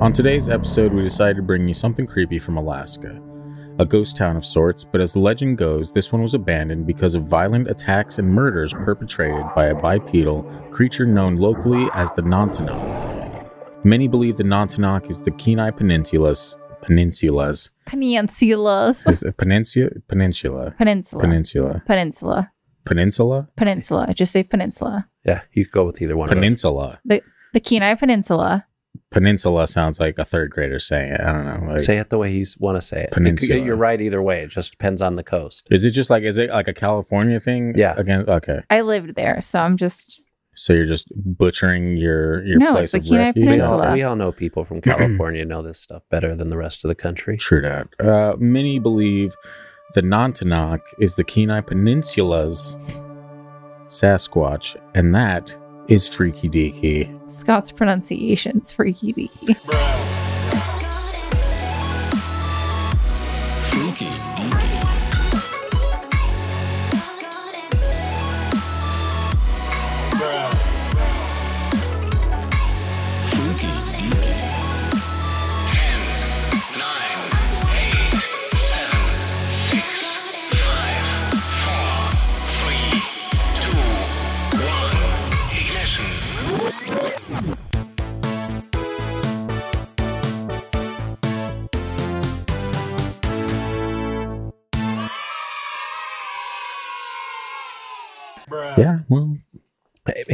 On today's episode, we decided to bring you something creepy from Alaska. A ghost town of sorts, but as the legend goes, this one was abandoned because of violent attacks and murders perpetrated by a bipedal creature known locally as the Nantiinaq. Many believe the Nantiinaq is the Kenai Peninsula's peninsulas. Peninsulas. Is it peninsula? Peninsula. Peninsula. Peninsula. Peninsula. Peninsula. Peninsula. Just say peninsula. Yeah, you could go with either one. of those. Peninsula. The Kenai Peninsula. Peninsula sounds like a third grader saying it. I don't know. Like, Say it the way you want to say it. It Peninsula. You're right either way. It just depends on the coast. is it just like is it like a California thing? Yeah. Against okay. I lived there, so I'm just So you're just butchering your your No, place it's the of Kenai refuge. We Peninsula. all, we all know people from California know this stuff better than the rest of the country. True that. Uh, many believe the Nantiinaq is the Kenai Peninsula's Sasquatch, and that is Freaky Deaky. Scott's pronunciation's freaky deaky.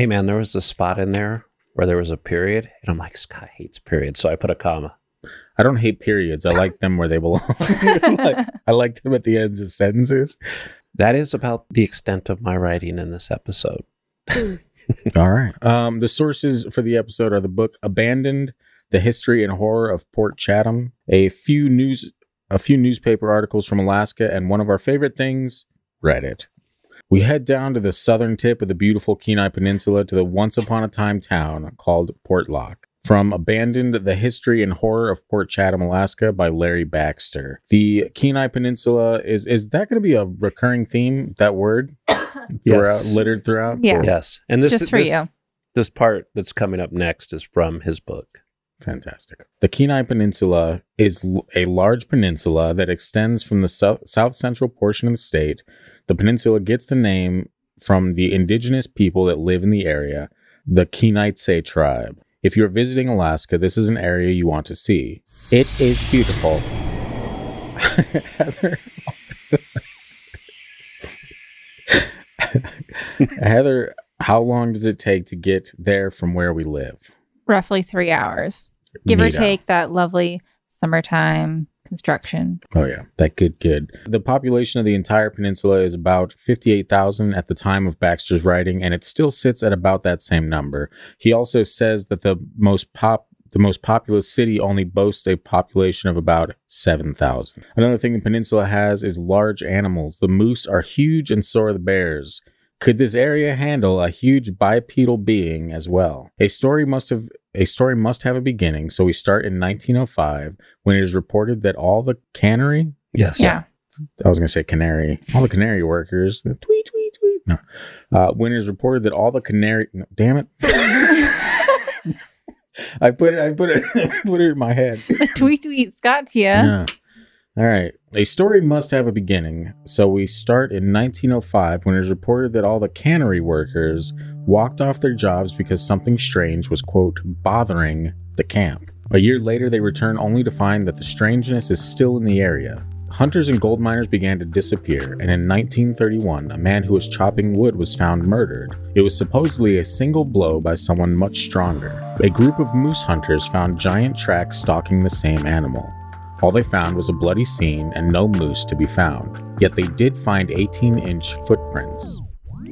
Hey, hey, man, there was a spot in there where there was a period, and I'm like, Scott hates periods, so I put a comma. I don't hate periods. I like them where they belong. Like, I like them at the ends of sentences. That is about the extent of my writing in this episode. All right. Um, the sources for the episode are the book "Abandoned: The History and Horror of Port Chatham," a few news, a few newspaper articles from Alaska, and one of our favorite things, Reddit. We head down to the southern tip of the beautiful Kenai Peninsula to the once upon a time town called Portlock. From Abandoned: The History and Horror of Port Chatham, Alaska, by Larry Baxter. The Kenai Peninsula is is that going to be a recurring theme? That word throughout, Yes. littered throughout. Yeah. Yes, and this Just for this, you. This part that's coming up next is from his book. Fantastic. The Kenai Peninsula is l- a large peninsula that extends from the south, south central portion of the state. The peninsula gets the name from the indigenous people that live in the area, the Kenaitze tribe. If you're visiting Alaska, this is an area you want to see. It is beautiful. Heather, Heather, how long does it take to get there from where we live? Roughly three hours. Give or take that lovely summertime construction. Oh yeah, that good good. The population of the entire peninsula is about 58,000 at the time of Baxter's writing and it still sits at about that same number. He also says that the most pop the most populous city only boasts a population of about 7,000. Another thing the peninsula has is large animals. The moose are huge and so are the bears. Could this area handle a huge bipedal being as well? A story must have a story must have a beginning, so we start in 1905 when it is reported that all the cannery, Yes. Yeah. I was going to say canary, all the canary workers, the tweet, tweet, tweet. No. Uh, when it is reported that all the canary, no, damn it. I put it, I put it, put it in my head. The tweet tweets got to. Yeah. All right. A story must have a beginning. So we start in 1905 when it is reported that all the cannery workers walked off their jobs because something strange was, quote, bothering the camp. A year later, they return only to find that the strangeness is still in the area. Hunters and gold miners began to disappear, and in 1931, a man who was chopping wood was found murdered. It was supposedly a single blow by someone much stronger. A group of moose hunters found giant tracks stalking the same animal. All they found was a bloody scene and no moose to be found, yet they did find 18 inch footprints.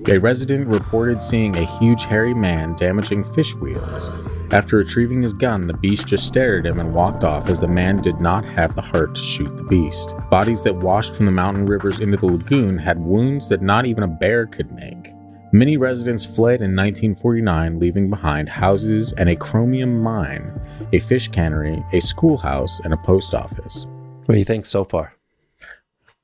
A resident reported seeing a huge hairy man damaging fish wheels. After retrieving his gun, the beast just stared at him and walked off as the man did not have the heart to shoot the beast. Bodies that washed from the mountain rivers into the lagoon had wounds that not even a bear could make. Many residents fled in 1949, leaving behind houses and a chromium mine, a fish cannery, a schoolhouse, and a post office. What do you think so far?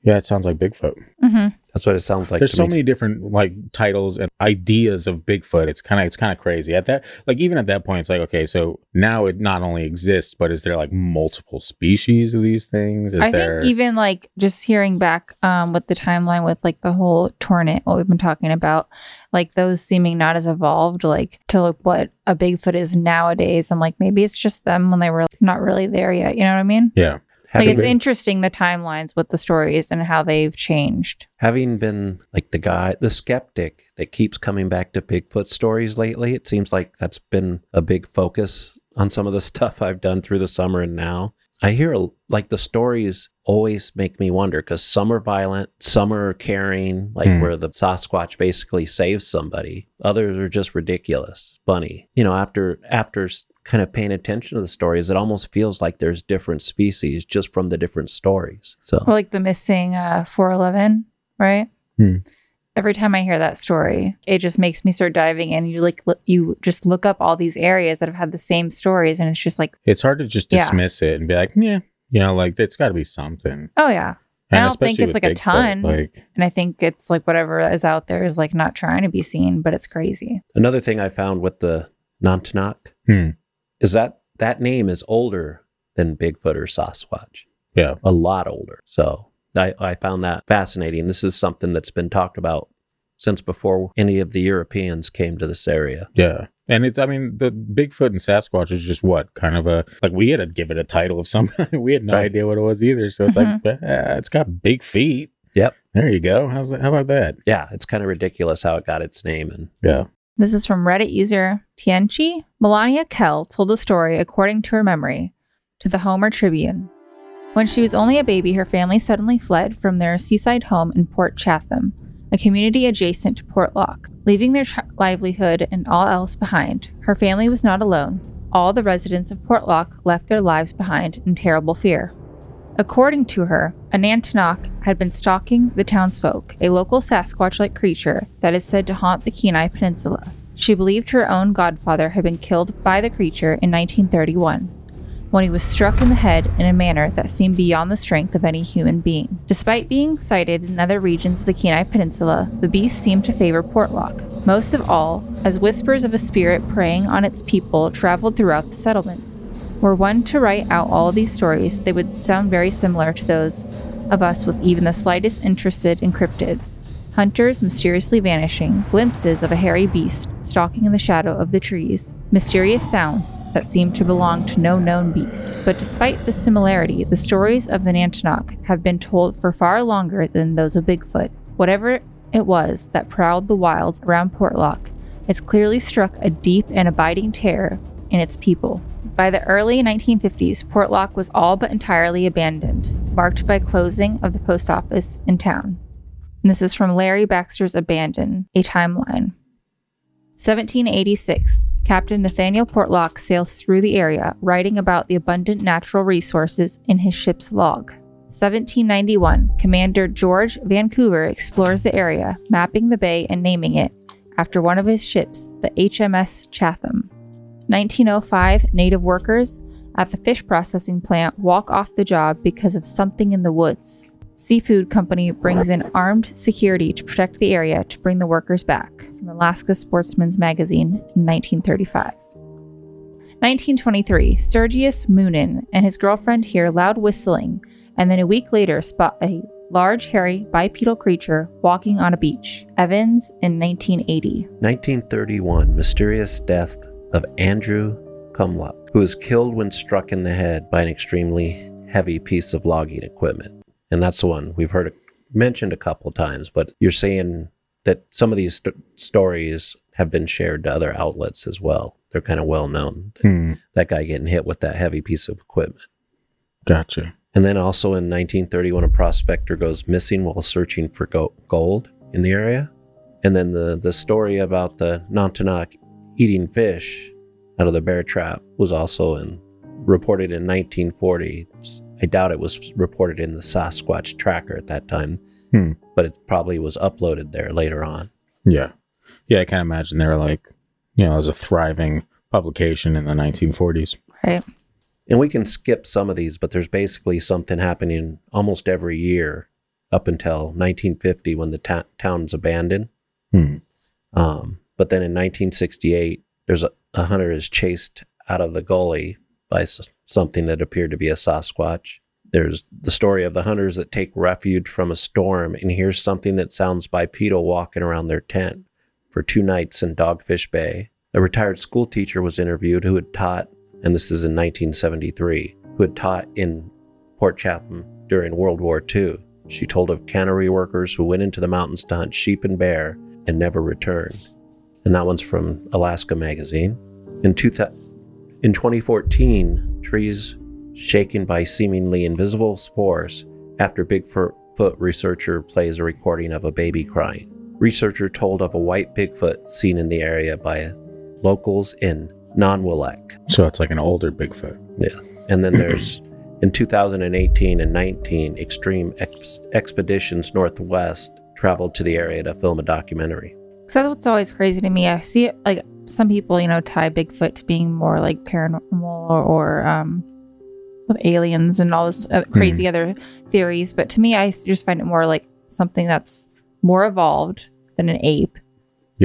Yeah, it sounds like Bigfoot. hmm That's what it sounds like. There's to so me. many different like titles and ideas of Bigfoot. It's kind of it's kind of crazy at that. Like even at that point, it's like okay, so now it not only exists, but is there like multiple species of these things? Is I there? think even like just hearing back um, with the timeline with like the whole tornant, what we've been talking about, like those seeming not as evolved, like to like what a Bigfoot is nowadays. I'm like, maybe it's just them when they were not really there yet. You know what I mean? yeah, like having, it's been, interesting the timelines with the stories and how they've changed. having been like the guy, the skeptic that keeps coming back to Bigfoot stories lately, it seems like that's been a big focus on some of the stuff I've done through the summer and now. I hear like the stories always make me wonder because some are violent, some are caring, like Hmm. where the Sasquatch basically saves somebody. Others are just ridiculous, funny. You know, after after s- kind of paying attention to the stories, it almost feels like there's different species just from the different stories. So Or like the missing uh 411, right? Hmm. Every time I hear that story, it just makes me start diving in. You like look, you just look up all these areas that have had the same stories, and it's just like, it's hard to just Yeah. dismiss it and be like, yeah, you know, like it's got to be something. oh yeah. I don't think especially it's with like a Bigfoot, ton. Like, And I think it's like whatever is out there is like not trying to be seen, but it's crazy. Another thing I found with the Nantiinaq Hmm. Is that that name is older than Bigfoot or Sasquatch, yeah, a lot older. So I, I found that fascinating. This is something that's been talked about since before any of the Europeans came to this area. yeah. And it's, I mean, the Bigfoot and Sasquatch is just what kind of a like we had to give it a title of some. we had no Right. idea what it was either. So it's like, eh, it's got big feet. Yep. There you go. How's that? How about that? Yeah, it's kind of ridiculous how it got its name. And Yeah. This is from Reddit user Tianchi. Melania Kell told the story according to her memory to the Homer Tribune. When she was only a baby, her family suddenly fled from their seaside home in Port Chatham, a community adjacent to Portlock, leaving their livelihood and all else behind. Her family was not alone. All the residents of Portlock left their lives behind in terrible fear. According to her, a Nantiinaq had been stalking the townsfolk, a local Sasquatch like creature that is said to haunt the Kenai Peninsula. She believed her own godfather had been killed by the creature in 1931 when he was struck in the head in a manner that seemed beyond the strength of any human being. Despite being sighted in other regions of the Kenai Peninsula, the beast seemed to favor Portlock, most of all, as whispers of a spirit preying on its people traveled throughout the settlements. Were one to write out all these stories, they would sound very similar to those of us with even the slightest interested in cryptids. Hunters mysteriously vanishing, glimpses of a hairy beast stalking in the shadow of the trees, mysterious sounds that seem to belong to no known beast. But despite this similarity, the stories of the Nantiinaq have been told for far longer than those of Bigfoot. Whatever it was that prowled the wilds around Portlock, it's clearly struck a deep and abiding terror in its people. By the early 1950s, Portlock was all but entirely abandoned, marked by closing of the post office in town. And this is from Larry Baxter's Abandon, a timeline. 1786, Captain Nathaniel Portlock sails through the area, writing about the abundant natural resources in his ship's log. 1791, Commander George Vancouver explores the area, mapping the bay and naming it after one of his ships, the HMS Chatham. 1905, native workers at the fish processing plant walk off the job because of something in the woods. Seafood company brings in armed security to protect the area to bring the workers back. From Alaska Sportsman's Magazine in 1935. 1923, Sergius Moonin and his girlfriend hear loud whistling, and then a week later spot a large, hairy, bipedal creature walking on a beach. Evans in 1980. 1931, mysterious death of Andrew Kamluck, who was killed when struck in the head by an extremely heavy piece of logging equipment. And that's the one we've heard mentioned a couple times, but you're saying that some of these st- stories have been shared to other outlets as well. They're kind of well known. Hmm. That guy getting hit with that heavy piece of equipment. Gotcha. And then also in 1931, a prospector goes missing while searching for go- gold in the area. And then the, the story about the Nantiinaq eating fish out of the bear trap was also in, reported in 1940. I doubt it was reported in the Sasquatch tracker at that time, Hmm. but it probably was uploaded there later on. Yeah. Yeah, I can't imagine they were like, you know, as a thriving publication in the 1940s. Right. And we can skip some of these, but there's basically something happening almost every year up until 1950 when the ta- town's abandoned. Hmm. Um, but then in 1968, there's a, a hunter is chased out of the gully by s- something that appeared to be a Sasquatch. There's the story of the hunters that take refuge from a storm and hear something that sounds bipedal walking around their tent for two nights in Dogfish Bay. A retired school teacher was interviewed who had taught, and this is in 1973, who had taught in Port Chatham during World War II. She told of cannery workers who went into the mountains to hunt sheep and bear and never returned. And that one's from Alaska Magazine. In, two thou- in 2014, trees shaken by seemingly invisible spores after Bigfoot researcher plays a recording of a baby crying. Researcher told of a white Bigfoot seen in the area by locals in Nanwalek. So it's like an older Bigfoot. Yeah. And then there's in 2018 and 19, Extreme Ex- Expeditions Northwest traveled to the area to film a documentary. So that's what's always crazy to me. I see it like some people, you know, tie Bigfoot to being more like paranormal or, or um, with aliens and all this uh, crazy other theories. But to me, I just find it more like something that's more evolved than an ape,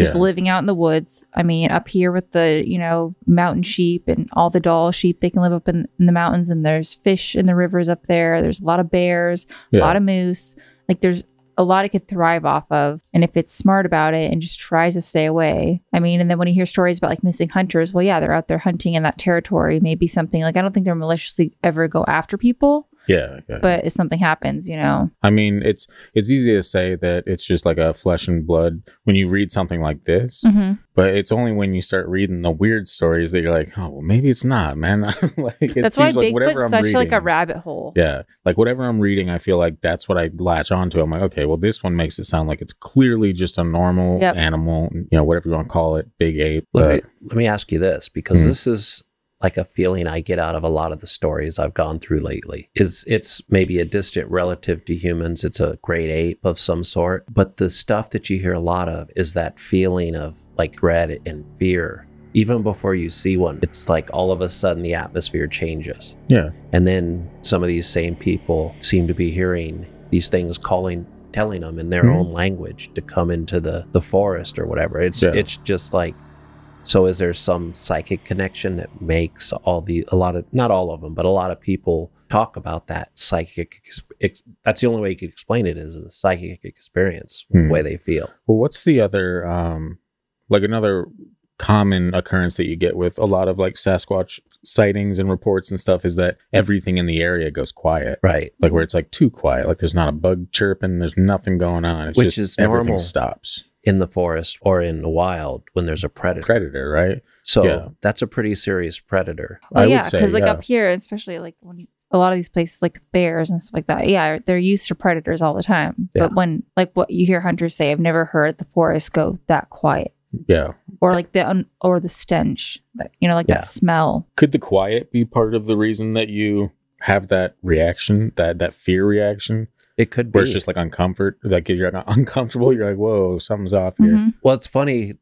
just living out in the woods. I mean, up here with the, you know, mountain sheep and all the Dall sheep, they can live up in, in the mountains and there's fish in the rivers up there. There's a lot of bears a lot of moose. Like there's a lot it could thrive off of. And if it's smart about it and just tries to stay away. I mean, and then when you hear stories about like missing hunters, well, yeah, they're out there hunting in that territory. Maybe something like I don't think they're maliciously ever go after people, yeah, yeah. but if something happens, you know. I mean, it's it's easy to say that it's just like a flesh and blood when you read something like this, hmm but it's only when you start reading the weird stories that you're like, oh, well, maybe it's not, man. like, it That's why seems like whatever Bigfoot's I'm such reading, like a rabbit hole. Yeah, like whatever I'm reading, I feel like that's what I latch onto. I'm like, okay, well, this one makes it sound like it's clearly just a normal Yep. animal, you know, whatever you want to call it, big ape. Let But me, let me ask you this because Mhm. this is like a feeling I get out of a lot of the stories I've gone through lately. Is it's maybe a distant relative to humans, it's a great ape of some sort, but the stuff that you hear a lot of is that feeling of like dread and fear. Even before you see one, it's like all of a sudden the atmosphere changes. yeah, And then some of these same people seem to be hearing these things calling telling them in their Mhm. own language to come into the the forest or whatever. It's Yeah. it's just like so is there some psychic connection that makes all the a lot of not all of them, but a lot of people talk about that psychic ex, that's the only way you could explain it is a psychic experience Hmm. the way they feel. Well, what's the other, um, like another common occurrence that you get with a lot of like Sasquatch sightings and reports and stuff is that everything in the area goes quiet. Right. Like where it's like too quiet, like there's not a bug chirping, there's nothing going on. It's Which just is everything normal. stops. In the forest or in the wild when there's a predator. Predator, right? So Yeah. that's a pretty serious predator. Well, I yeah, because like yeah. up here, especially like when a lot of these places, like bears and stuff like that, yeah, they're used to predators all the time. Yeah. But when like what you hear hunters say, I've never heard the forest go that quiet, Yeah. or like the un- or the stench, that you know, like Yeah. that smell. Could the quiet be part of the reason that you have that reaction, that that fear reaction, It could be. where it's just like uncomfort, like you're uncomfortable, you're like, whoa, something's off here. Mhm. Well, it's funny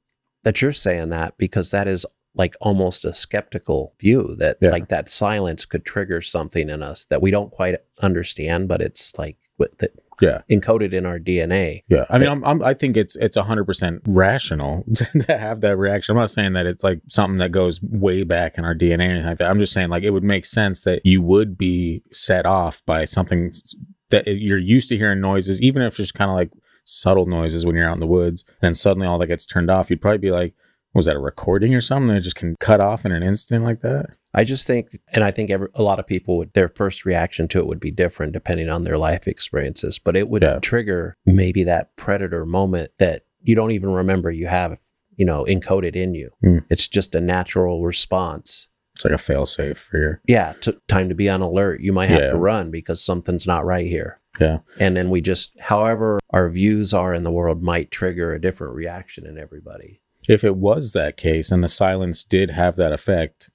that you're saying that because that is like almost a skeptical view that Yeah. like that silence could trigger something in us that we don't quite understand, but it's like with the, Yeah. encoded in our DNA. Yeah, I mean, I'm, I'm, I think it's it's hundred percent rational to have that reaction. I'm not saying that it's like something that goes way back in our DNA or anything like that. I'm just saying like it would make sense that you would be set off by something s- that you're used to hearing noises, even if it's just kind of like subtle noises when you're out in the woods. And then suddenly all that gets turned off. You'd probably be like, was that a recording or something that just can cut off in an instant like that? I just think, and I think every, a lot of people would, their first reaction to it would be different depending on their life experiences, but it would Yeah. trigger maybe that predator moment that you don't even remember you have, you know, encoded in you. Hmm. It's just a natural response. It's like a fail safe for your Yeah, t- time to be on alert. You might have Yeah. to run because something's not right here. yeah. And then we just, however our views are in the world, might trigger a different reaction in everybody. if it was that case and the silence did have that effect,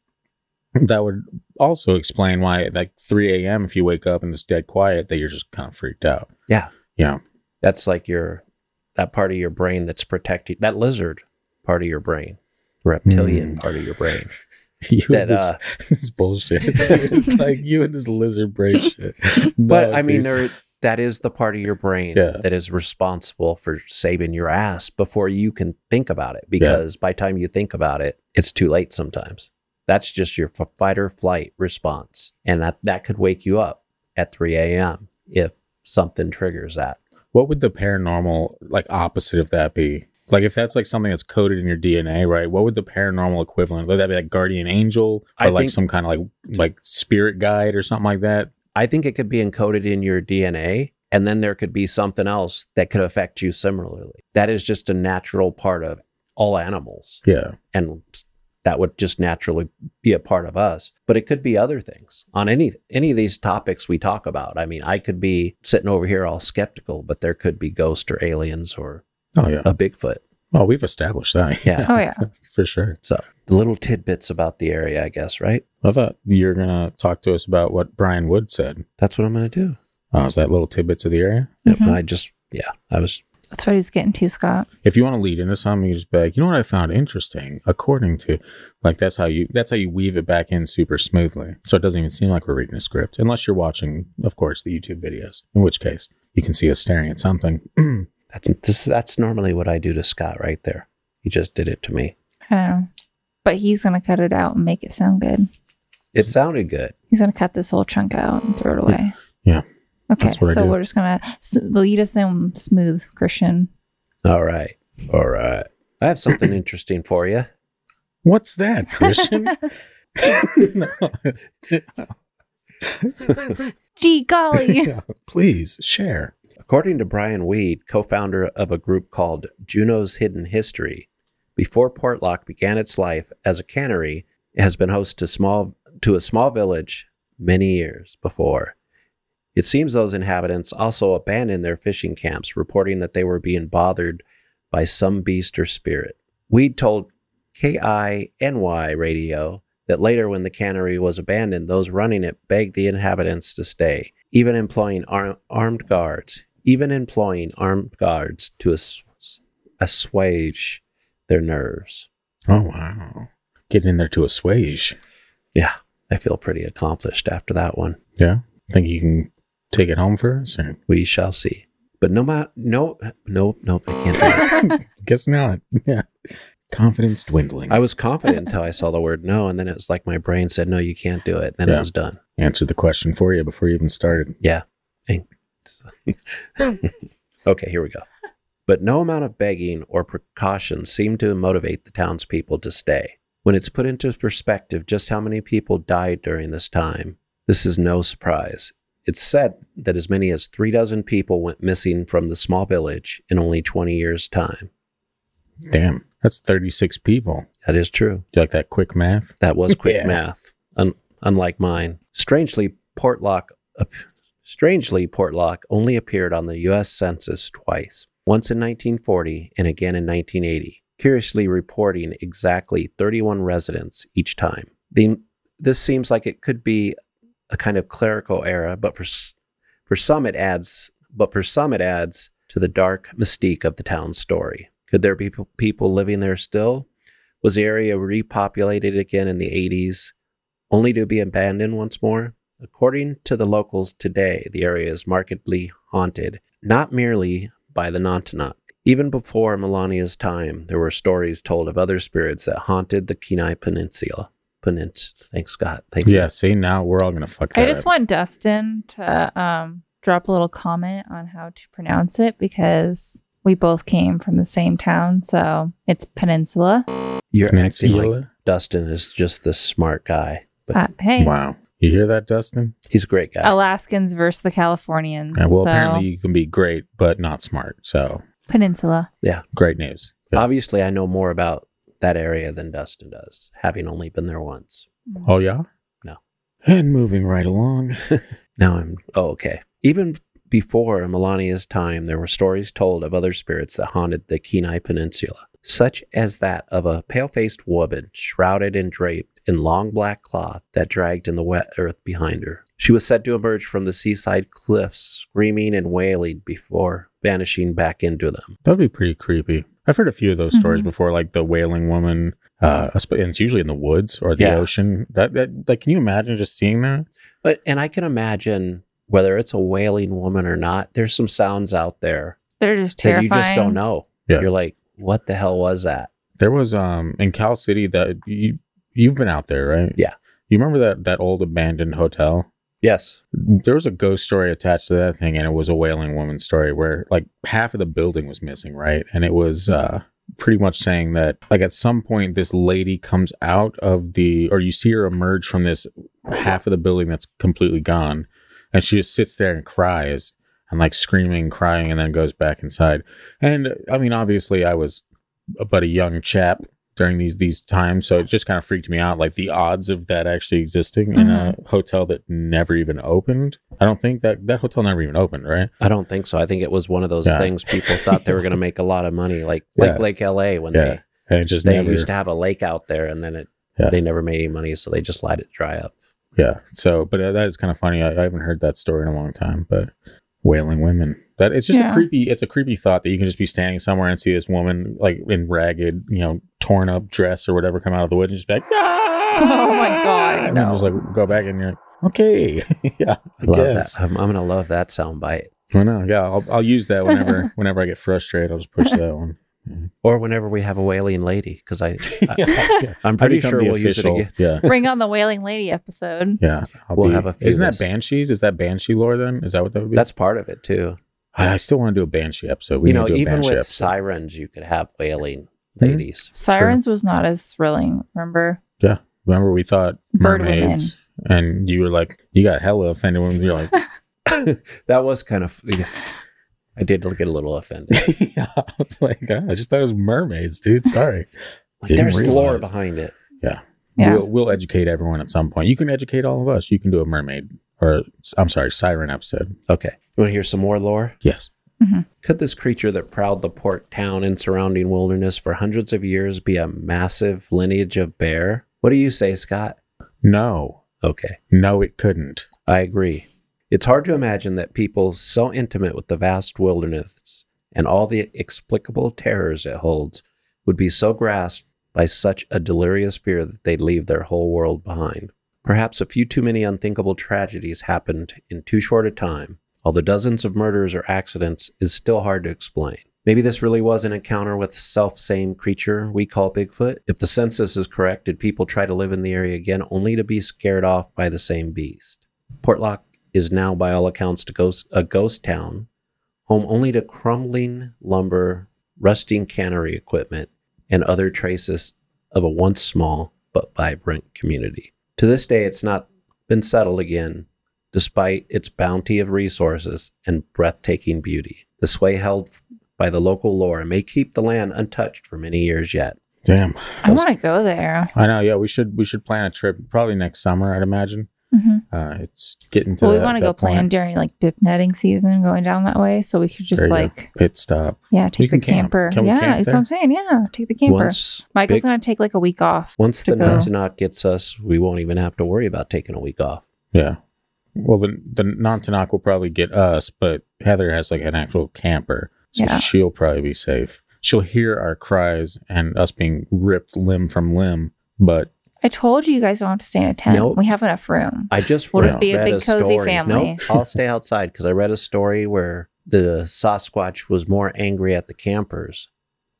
that would also explain why like 3 a.m. if you wake up and it's dead quiet, that you're just kind of freaked out. Yeah. Yeah. That's like your, that part of your brain that's protecting, that lizard part of your brain, reptilian Mm. part of your brain. you That, and this, uh, this bullshit. like you and this lizard brain shit. but No, I mean, there, that is the part of your brain Yeah. that is responsible for saving your ass before you can think about it. Because by the time you think about it, it's too late sometimes. That's just your f- fight or flight response. And that, that could wake you up at 3 a.m. if something triggers that. What would the paranormal like opposite of that be? Like if that's like something that's coded in your DNA, right? What would the paranormal equivalent? Would that be like guardian angel or I like think- some kind of like like spirit guide or something like that? I think it could be encoded in your DNA, and then there could be something else that could affect you similarly. That is just a natural part of all animals. Yeah. and that would just naturally be a part of us but it could be other things on any any of these topics we talk about i mean i could be sitting over here all skeptical but there could be ghosts or aliens or Oh yeah. a bigfoot Well, we've established that. Yeah. Oh, yeah. For sure. so the little tidbits about the area i guess right I thought you're gonna talk to us about what Brian Wood said. that's what i'm going to do Oh, is that little tidbits of the area? Yep, Mhm. i just yeah i was That's what he was getting to, Scott. If you want to lead into something, you just be like, you know what I found interesting, according to like that's how you that's how you weave it back in super smoothly. So it doesn't even seem like we're reading a script, unless you're watching, of course, the YouTube videos. In which case, you can see us staring at something. that's this, that's normally what i do to scott right there he just did it to me I. But he's going to cut it out and make it sound good. it sounded good He's going to cut this whole chunk out and throw it away. Yeah. Okay. That's what I So do. we're just going to lead us in smooth, Christian. all right all right i have something interesting for you What's that, Christian? No. Gee golly. Yeah, Please share. According to Brian Weed, co founder of a group called Juneau's Hidden History, before Portlock began its life as a cannery, it has been host to, small, to a small village many years before. It seems those inhabitants also abandoned their fishing camps, reporting that they were being bothered by some beast or spirit. Weed told KINY radio that later, when the cannery was abandoned, those running it begged the inhabitants to stay, even employing ar- armed guards, even employing armed guards to ass- assuage their nerves. Oh wow. Getting in there to assuage. Yeah, I feel pretty accomplished after that one. Yeah. Think you can take it home for us? Or? We shall see. But no matter, no, no, no, I can't do. Guess not. Yeah. Confidence dwindling. I was confident until I saw the word no, and then it was like my brain said, no, you can't do it. Then Yeah. it was done. answered the question for you before you even started. Yeah. Okay, here we go. But no amount of begging or precaution seemed to motivate the townspeople to stay. When it's put into perspective just how many people died during this time, this is no surprise. It's said that as many as three dozen people went missing from the small village in only 20 years' time. Damn. That's 36 people. That is true. Do you like that quick math? That was quick Yeah. math, un- unlike mine. Strangely, Portlock, ap- strangely, Portlock only appeared on the U.S. Census twice, once in 1940 and again in 1980. Curiously, reporting exactly 31 residents each time. The, this seems like it could be a kind of clerical error, but for for some it adds, but for some it adds to the dark mystique of the town's story. Could there be people living there still? Was the area repopulated again in the 80s, only to be abandoned once more? According to the locals today, the area is markedly haunted, not merely by the Nantiinaq. Even before Melania's time, there were stories told of other spirits that haunted the Kenai Peninsula. Penins- Thanks, God. Thank you. Yeah. See, now we're all going to fuck that I just up. want Dustin to um, drop a little comment on how to pronounce it because we both came from the same town. So it's Peninsula. You're acting like Dustin is just the smart guy, but Uh, hey, Wow. You hear that, Dustin? he's a great guy. Alaskans versus the Californians. Yeah, well, so, apparently you can be great, but not smart. So Peninsula. Yeah. Great news. Yeah. Obviously, I know more about that area than Dustin does, having only been there once. Mm. Oh, yeah? No. And moving right along. Now I'm oh okay. Even before Melania's time, there were stories told of other spirits that haunted the Kenai Peninsula, such as that of a pale-faced woman shrouded and draped in long black cloth that dragged in the wet earth behind her. She was said to emerge from the seaside cliffs, screaming and wailing before vanishing back into them. That'd be pretty creepy. I've heard a few of those stories Mhm. before, like the wailing woman. Uh, and it's usually in the woods or the Yeah. ocean. That that like, can you imagine just seeing that? But and I can imagine whether it's a wailing woman or not, there's some sounds out there They're just that terrifying. you just don't know. Yeah. You're like, what the hell was that? There was um in Cal City that you you've been out there, right? Yeah. You remember that that old abandoned hotel? Yes. There was a ghost story attached to that thing, and it was a wailing woman story where like half of the building was missing, right? And it was uh pretty much saying that like at some point this lady comes out of the or you see her emerge from this half of the building that's completely gone, and she just sits there and cries and like screaming, crying, and then goes back inside. And I mean, obviously, I was but a young chap during these these times, so it just kind of freaked me out. Like the odds of that actually existing in a hotel that never even opened. I don't think that that hotel never even opened, right? I don't think so. I think it was one of those Yeah. things people thought they were going to make a lot of money, like Yeah. like Lake LA when Yeah. And it just they they never. used to have a lake out there, and then it Yeah. they never made any money, so they just let it dry up. yeah. So, but uh, that is kind of funny. I, I haven't heard that story in a long time. But wailing women. That it's just a creepy. It's a creepy thought that you can just be standing somewhere and see this woman like in ragged, you know, torn up dress or whatever come out of the wood and just be like, ah! Oh my God, And then no. just like go back and you're like, okay, yeah, I love guess. that. I'm, I'm going to love that sound bite. I know. Yeah, I'll, I'll use that whenever whenever I get frustrated. I'll just push that one. Or whenever we have a wailing lady, because I, I yeah. I'm pretty sure we'll use it again. Yeah, Bring on the Wailing Lady episode. yeah. I'll We'll be- have a few Isn't that banshees? Is that banshee lore? Then is that what that would be? That's part of it too. I I still want to do a banshee episode. We you know, to do a even with episode. sirens, you could have wailing Hmm? ladies. Sirens was not as thrilling. Remember? Yeah, remember, we thought Bird women. mermaids, and you were like, you got hella offended when you're like, that was kind of. I did get a little offended. yeah. I was like, "Ah, I just thought it was mermaids, dude. Sorry. Like, Didn't there's lore behind it. Yeah. We'll, we'll educate everyone at some point. You can educate all of us. You can do a mermaid or I'm sorry, siren episode. Okay, you want to hear some more lore? Yes. Mm-hmm. Could this creature that prowled the port town and surrounding wilderness for hundreds of years be a massive lineage of bear? What do you say, Scott? No. Okay, No, it couldn't. I agree. It's hard to imagine that people so intimate with the vast wilderness and all the explicable terrors it holds would be so grasped by such a delirious fear that they'd leave their whole world behind. Perhaps a few too many unthinkable tragedies happened in too short a time, although dozens of murders or accidents is still hard to explain. Maybe this really was an encounter with the self same creature we call Bigfoot. If the census is correct, did people try to live in the area again only to be scared off by the same beast? Portlock is now, by all accounts, a ghost town, home only to crumbling lumber, rusting cannery equipment, and other traces of a once small but vibrant community. To this day, it's not been settled again, despite its bounty of resources and breathtaking beauty. The sway held by the local lore may keep the land untouched for many years yet. Damn. I want to go there. I know. Yeah, we should we should plan a trip probably next summer. I'd imagine. Hmm Uh, it's getting to Well, we want to go plan during like dip netting season, going down that way, so we could just There go. like, pit stop. yeah, take the can camp. camper. Can yeah, camp that's what I'm saying. Yeah, take the camper. Once, Michael's big- gonna take like a week off. once to the go. Nantiinaq gets us, we won't even have to worry about taking a week off. Yeah. Well, the the Nantiinaq will probably get us, but Heather has like an actual camper, so Yeah. she'll probably be safe. She'll hear our cries and us being ripped limb from limb, but I told you you guys don't have to stay in a tent. Nope. We have enough room. I just We'll read, just be a read big cozy story. family. Nope, I'll stay outside because I read a story where the Sasquatch was more angry at the campers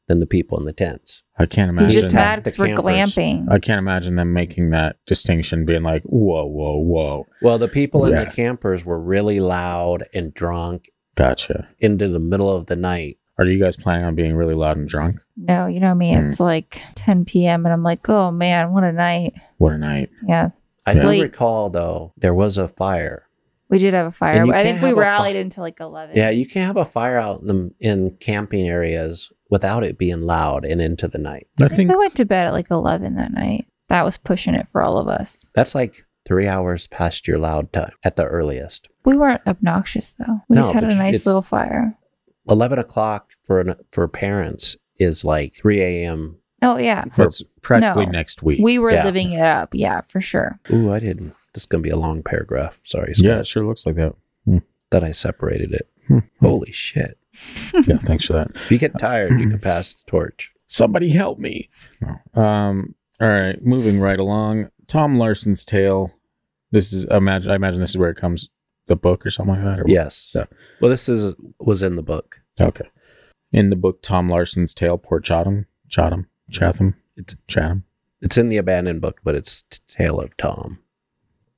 than the people in the tents. I can't He's imagine. just had mad because we're glamping. I can't imagine them making that distinction, being like, "Whoa, whoa, whoa, Well, the people in the campers were really loud and drunk gotcha." into the middle of the night. Are you guys planning on being really loud and drunk? no, you know me. Hmm. It's like 10 p.m. and I'm like, oh man, what a night. What a night! Yeah, I Yeah. do Late. recall though there was a fire. we did have a fire. But I think we have a fi- rallied until like 11. Yeah, you can't have a fire out in the, in camping areas without it being loud and into the night. I I think think we went to bed at like 11 that night. That was pushing it for all of us. That's like three hours past your loud time at the earliest. We weren't obnoxious though. We No, just had a nice little fire. Eleven o'clock for an, for parents is like three a.m. Oh yeah. that's practically No. next week. We were Yeah. living it up. Yeah, for sure. Ooh, I didn't. This is gonna be a long paragraph. Sorry, Scott, yeah, it sure looks like that. that I separated it. Hmm. Holy shit! yeah, thanks for that. If you get tired, you can pass the torch. Somebody help me. Um. All right, moving right along. Tom Larson's tale. This is imagine. I imagine this is where it comes the book or something like that? Or Yes. Well, this is was in the book. Okay. In the book, Tom Larson's tale, Port Chatham, Chatham, Chatham, It's Chatham. it's in the abandoned book, but it's Tale of Tom.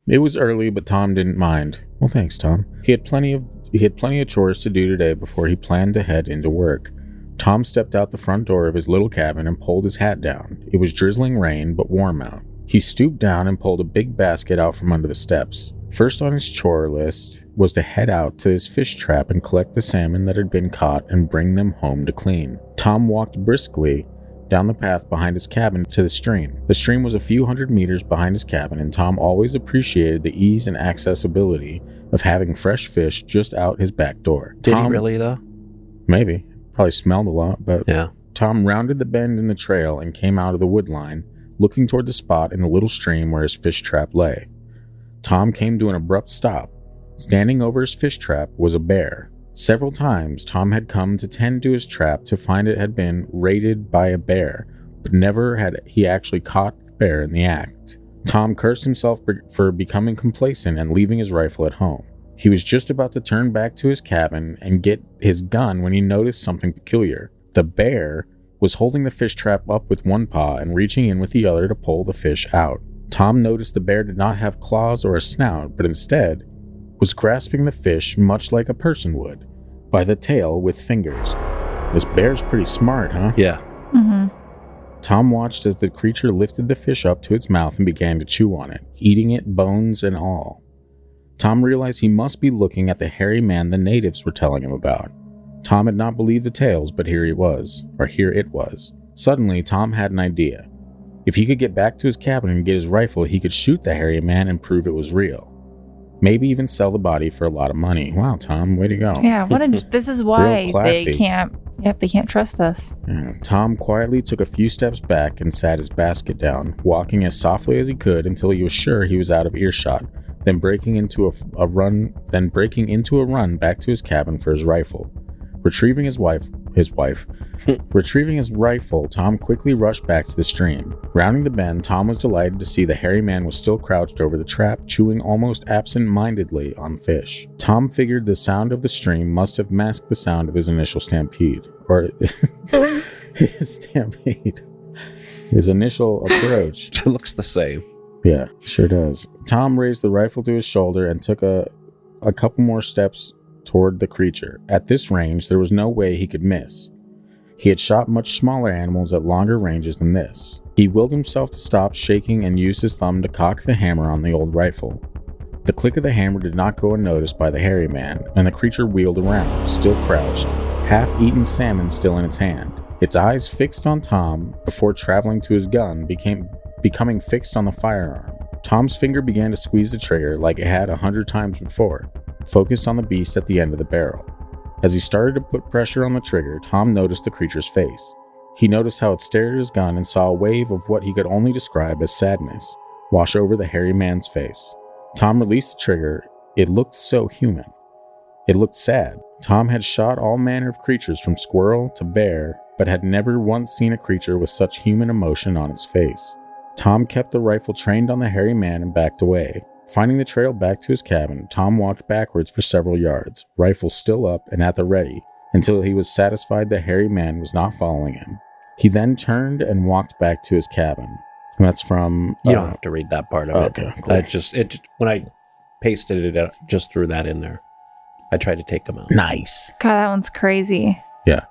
It was early, but Tom didn't mind. Well, thanks, Tom. He had plenty of he had plenty of chores to do today before he planned to head into work. Tom stepped out the front door of his little cabin and pulled his hat down. It was drizzling rain, but warm out. He stooped down and pulled a big basket out from under the steps. First on his chore list was to head out to his fish trap and collect the salmon that had been caught and bring them home to clean. Tom walked briskly down the path behind his cabin to the stream. The stream was a few hundred meters behind his cabin, and Tom always appreciated the ease and accessibility of having fresh fish just out his back door. Did Tom, he really though? Maybe. Probably smelled a lot, but Yeah. Tom rounded the bend in the trail and came out of the wood line, looking toward the spot in the little stream where his fish trap lay. Tom came to an abrupt stop. Standing over his fish trap was a bear. Several times, Tom had come to tend to his trap to find it had been raided by a bear, but never had he actually caught the bear in the act. Tom cursed himself for becoming complacent and leaving his rifle at home. He was just about to turn back to his cabin and get his gun when he noticed something peculiar. The bear was holding the fish trap up with one paw and reaching in with the other to pull the fish out. Tom noticed the bear did not have claws or a snout, but instead was grasping the fish much like a person would, by the tail with fingers. This bear's pretty smart, huh? Yeah. Mm-hmm. Tom watched as the creature lifted the fish up to its mouth and began to chew on it, eating it bones and all. Tom realized he must be looking at the hairy man the natives were telling him about. Tom had not believed the tales, but here he was, or here it was. Suddenly, Tom had an idea. If he could get back to his cabin and get his rifle, he could shoot the hairy man and prove it was real. Maybe even sell the body for a lot of money. Wow, Tom, way to go. Yeah. What? A, this is why they can't. Yep. They can't trust us. Tom quietly took a few steps back and sat his basket down, walking as softly as he could until he was sure he was out of earshot, then breaking into a, a run, then breaking into a run back to his cabin for his rifle. Retrieving his wife, his wife, retrieving his rifle, Tom quickly rushed back to the stream. Rounding the bend, Tom was delighted to see the hairy man was still crouched over the trap, chewing almost absent-mindedly on fish. Tom figured the sound of the stream must have masked the sound of his initial stampede, or his stampede, his initial approach. It looks the same. Yeah, sure does. Tom raised the rifle to his shoulder and took a, a couple more steps toward the creature. At this range, there was no way he could miss. He had shot much smaller animals at longer ranges than this. He willed himself to stop shaking and used his thumb to cock the hammer on the old rifle. The click of the hammer did not go unnoticed by the hairy man, and the creature wheeled around, still crouched, half eaten salmon still in its hand. Its eyes fixed on Tom before traveling to his gun became becoming fixed on the firearm. Tom's finger began to squeeze the trigger like it had a hundred times before, focused on the beast at the end of the barrel. As he started to put pressure on the trigger, Tom noticed the creature's face. He noticed how it stared at his gun and saw a wave of what he could only describe as sadness wash over the hairy man's face. Tom released the trigger. It looked so human. It looked sad. Tom had shot all manner of creatures from squirrel to bear, but had never once seen a creature with such human emotion on its face. Tom kept the rifle trained on the hairy man and backed away. Finding the trail back to his cabin, Tom walked backwards for several yards, rifle still up and at the ready, until he was satisfied the hairy man was not following him. He then turned and walked back to his cabin. And that's from. You uh, don't have to read that part of okay, it. cool. I just it just- when I pasted it, I just threw that in there. I tried to take them out. nice. God, that one's crazy. Yeah,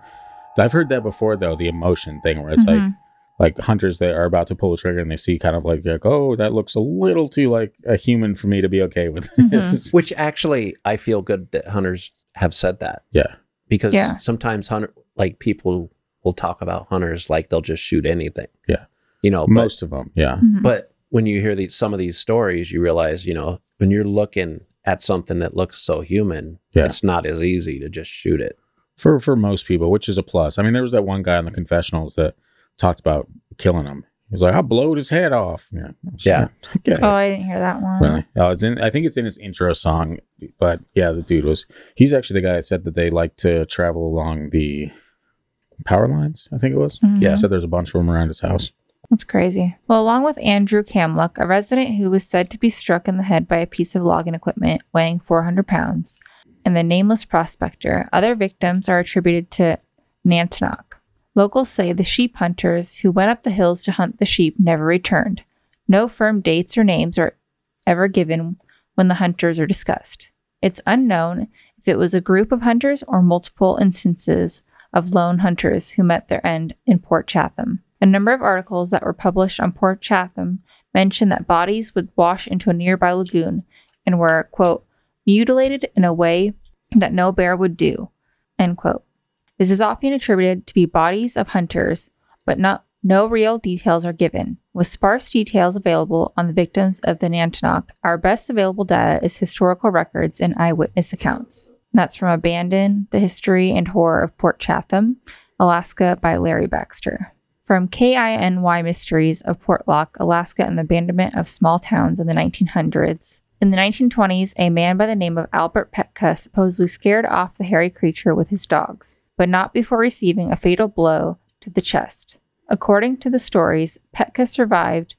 I've heard that before, though, the emotion thing where it's like, Mhm. Like hunters that are about to pull the trigger and they see kind of like, like, oh, that looks a little too like a human for me to be okay with this. Which actually, I feel good that hunters have said that Yeah. because Yeah. sometimes hunter like people will talk about hunters like they'll just shoot anything. Yeah. you know, but, Most of them. Yeah. Mhm. but when you hear these some of these stories, you realize you know when you're looking at something that looks so human, Yeah. it's not as easy to just shoot it. For for most people, which is a plus. I mean, there was that one guy on the confessionals that talked about killing him. He was like, I blowed his head off. Yeah. Yeah. Okay. Oh, I didn't hear that one. Really? Oh, it's in. I think it's in his intro song. But yeah, the dude was. He's actually the guy that said that they like to travel along the power lines. I think it was. Mhm. Yeah. He said there's a bunch of them around his house. That's crazy. Well, along with Andrew Kamluck, a resident who was said to be struck in the head by a piece of logging equipment weighing 400 pounds, and the nameless prospector, other victims are attributed to Nantiinaq. Locals say the sheep hunters who went up the hills to hunt the sheep never returned. No firm dates or names are ever given when the hunters are discussed. It's unknown if it was a group of hunters or multiple instances of lone hunters who met their end in Port Chatham. A number of articles that were published on Port Chatham mention that bodies would wash into a nearby lagoon and were, quote, mutilated in a way that no bear would do, end quote. This is often attributed to be bodies of hunters, but not no real details are given. With sparse details available on the victims of the Nantiinaq, our best available data is historical records and eyewitness accounts. That's from Abandon, The History and Horror of Port Chatham, Alaska by Larry Baxter. From KINY Mysteries of Portlock, Alaska and the Abandonment of Small Towns in the 1900s. In the 1920s, a man by the name of Albert Petka supposedly scared off the hairy creature with his dogs, but not before receiving a fatal blow to the chest. According to the stories, Petka survived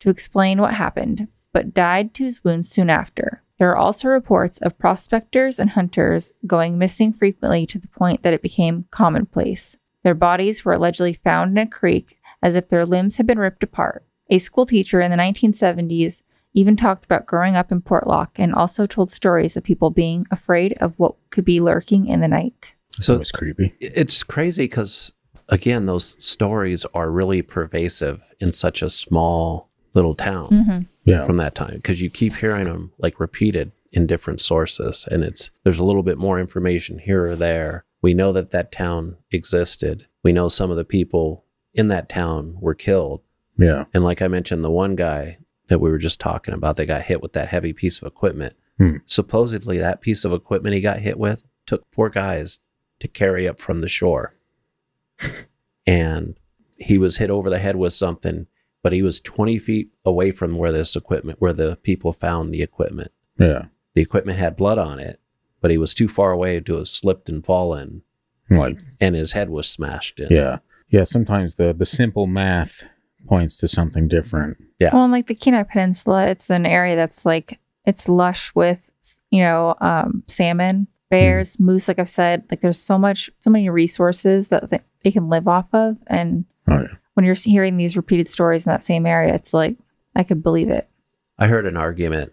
to explain what happened, but died to his wounds soon after. There are also reports of prospectors and hunters going missing frequently to the point that it became commonplace. Their bodies were allegedly found in a creek as if their limbs had been ripped apart. A school teacher in the 1970s even talked about growing up in Portlock and also told stories of people being afraid of what could be lurking in the night. So So it was creepy. it's crazy because again, those stories are really pervasive in such a small little town Mm-hmm. Yeah. from that time because you keep hearing them like repeated in different sources, and it's there's a little bit more information here or there. We know that that town existed. We know some of the people in that town were killed, Yeah. and like I mentioned, the one guy that we were just talking about that got hit with that heavy piece of equipment. Hmm. Supposedly, that piece of equipment he got hit with took four guys to carry up from the shore. and he was hit over the head with something, but he was 20 feet away from where this equipment, where the people found the equipment. Yeah. The equipment had blood on it, but he was too far away to have slipped and fallen, Like, and his head was smashed in. yeah. Yeah. Sometimes the, the simple math points to something different. Yeah. Well, like the Kenai Peninsula, it's an area that's like it's lush with you know um, salmon, bears, moose. Like I've said, like there's so much, so many resources that they, they can live off of. And Oh, yeah. when you're hearing these repeated stories in that same area, it's like I could believe it. I heard an argument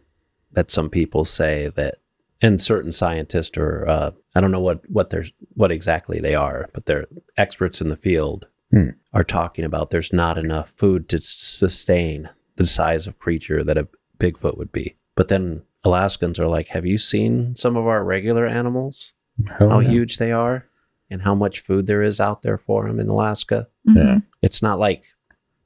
that some people say that, and certain scientists or uh, I don't know what what there's what exactly they are, but they're experts in the field Hmm. are talking about there's not enough food to sustain the size of creature that a Bigfoot would be. But then Alaskans are like, have you seen some of our regular animals? Hell How yeah. huge they are, and how much food there is out there for them in Alaska. Mhm. Yeah. It's not like,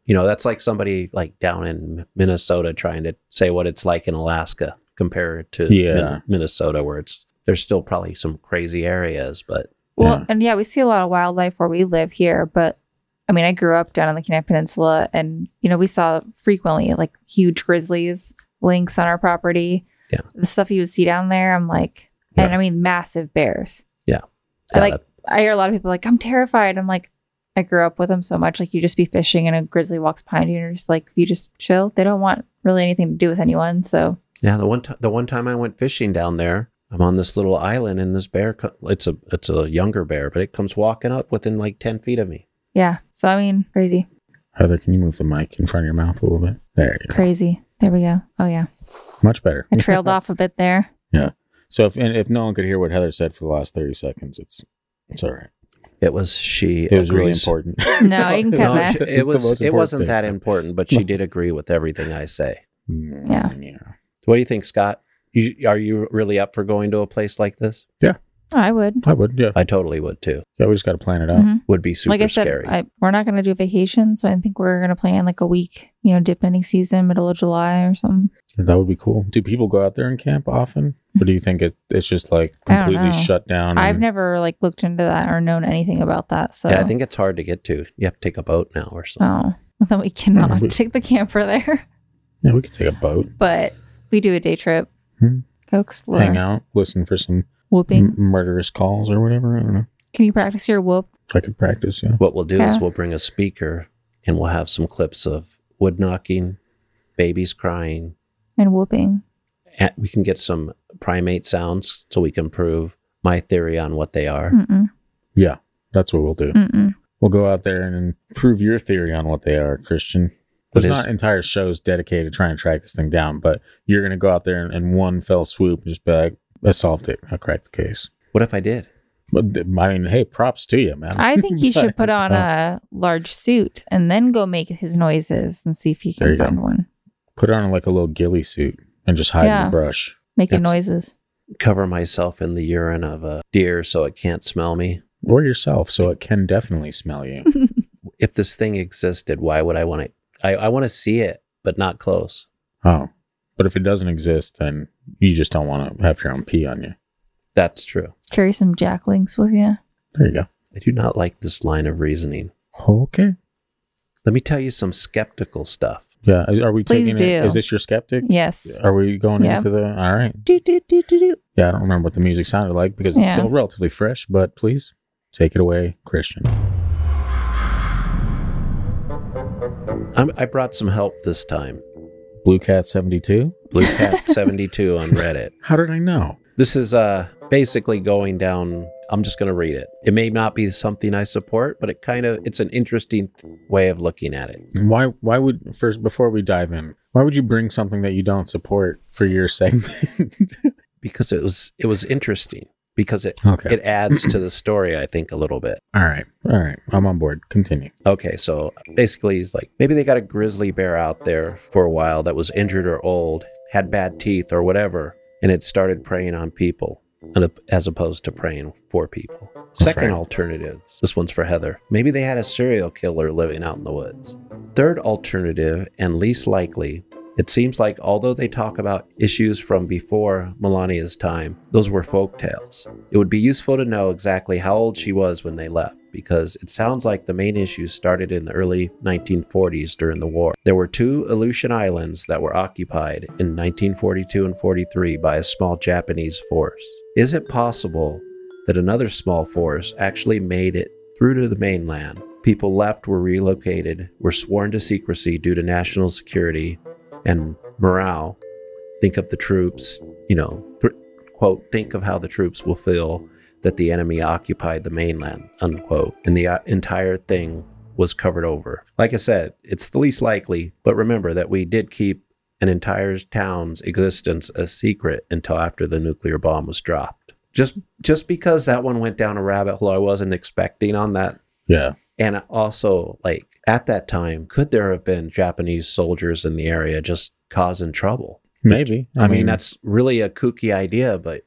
you know, that's like somebody like down in Minnesota trying to say what it's like in Alaska compared to Min- Yeah. Minnesota, where it's there's still probably some crazy areas, but Well, Yeah. and yeah, we see a lot of wildlife where we live here, but I mean, I grew up down on the Kenai Peninsula, and you know, we saw frequently like huge grizzlies, lynx on our property. Yeah. the stuff you would see down there, I'm like, and I mean, massive bears. Yeah. I like. that- I hear a lot of people like, I'm terrified. I'm like, I grew up with them so much. Like, you just be fishing, and a grizzly walks behind you, and you're just like, you just chill, they don't want really anything to do with anyone. So yeah, the one t- the one time I went fishing down there, I'm on this little island, and this bear, co- it's a it's a younger bear, but it comes walking up within like ten feet of me. yeah. So I mean, crazy, Heather, can you move the mic in front of your mouth a little bit? There you go. crazy. There we go. Oh yeah, Much better. I trailed off a bit there. Yeah. So if if no one could hear what Heather said for the last thirty seconds, it's it's all right. It was she. It was really important. No, you can cut No, that. she- it was. It wasn't thing. that important, but she did agree with everything I say. Yeah. Yeah. What do you think, Scott? You, are you really up for going to a place like this? I would. I would. Yeah. I totally would too. Yeah. We just got to plan it out. Mhm. Would be super like I said, scary. I, we're not going to do vacation, so I think we're going to plan like a week, you know, dip ending season, middle of July or something. That would be cool. Do people go out there and camp often, or do you think it, it's just like completely shut down? I've never like looked into that or known anything about that. So yeah, I think it's hard to get to. You have to take a boat now or something. oh, then we cannot Yeah, we- take the camper there, Yeah, we could take a boat, but we do a day trip, Hmm. go explore, hang out, listen for some whooping. m- murderous calls or whatever. I don't know. Can you practice your whoop? I could practice. Yeah. What we'll do is we'll bring a speaker and we'll have some clips of wood knocking, babies crying. And whooping. And we can get some primate sounds so we can prove my theory on what they are. Mm-mm. Yeah, that's what we'll do. Mm-mm. We'll go out there and prove your theory on what they are, Christian. But There's is- not entire shows dedicated to trying to track this thing down, but you're going to go out there and in one fell swoop and just be like, I solved it. I cracked the case. What if I did? But I mean, hey, props to you, man. I think he should put on Uh, a large suit and then go make his noises and see if he can you go. find one. Put on like a little ghillie suit and just hide in the brush. Making That's- noises. Cover myself in the urine of a deer so it can't smell me. Or yourself, so it can definitely smell you. If this thing existed, why would I want to? I, I want to see it, but not close. oh. But if it doesn't exist, then you just don't want to have your own pee on you. That's true. Carry some jack links with you. There you go. I do not like this line of reasoning. Okay. Let me tell you some skeptical stuff. Yeah. is- Are we Please taking it? do. Is this your skeptic? Yes. Are we going Yeah. into the? All right. Do, do, do, do, do. Yeah, I don't remember what the music sounded like because it's Yeah. still relatively fresh, but please take it away, Christian. I'm, I brought some help this time. Blue Cat 72? Blue Cat 72 on Reddit. How did I know? This is uh basically going down. I'm just going to read it. It may not be something I support, but it kind of it's an interesting way of looking at it. Why why would first before we dive in, why would you bring something that you don't support for your segment? because it was it was interesting because it okay. it adds to the story I think a little bit. all right. All right. I'm on board. Continue. Okay, so basically he's like maybe they got a grizzly bear out there for a while that was injured or old, had bad teeth or whatever, and it started preying on people as opposed to preying for people. Second right. alternative, this one's for Heather. Maybe they had a serial killer living out in the woods. Third alternative and least likely, it seems like although they talk about issues from before Melania's time, those were folk tales. It would be useful to know exactly how old she was when they left, because it sounds like the main issues started in the early 1940s during the war. There were two Aleutian Islands that were occupied in 1942 and 43 by a small Japanese force. Is it possible that another small force actually made it through to the mainland? People left, were relocated, were sworn to secrecy due to national security and morale. Think of the troops, you know, quote, think of how the troops will feel that the enemy occupied the mainland, unquote. And the uh, entire thing was covered over. Like I said, it's the least likely, but remember that we did keep an entire town's existence a secret until after the nuclear bomb was dropped. Just just because that one went down a rabbit hole I wasn't expecting on that Yeah. And also, like at that time, could there have been Japanese soldiers in the area just causing trouble? Maybe. I, mean, that's really a kooky idea, but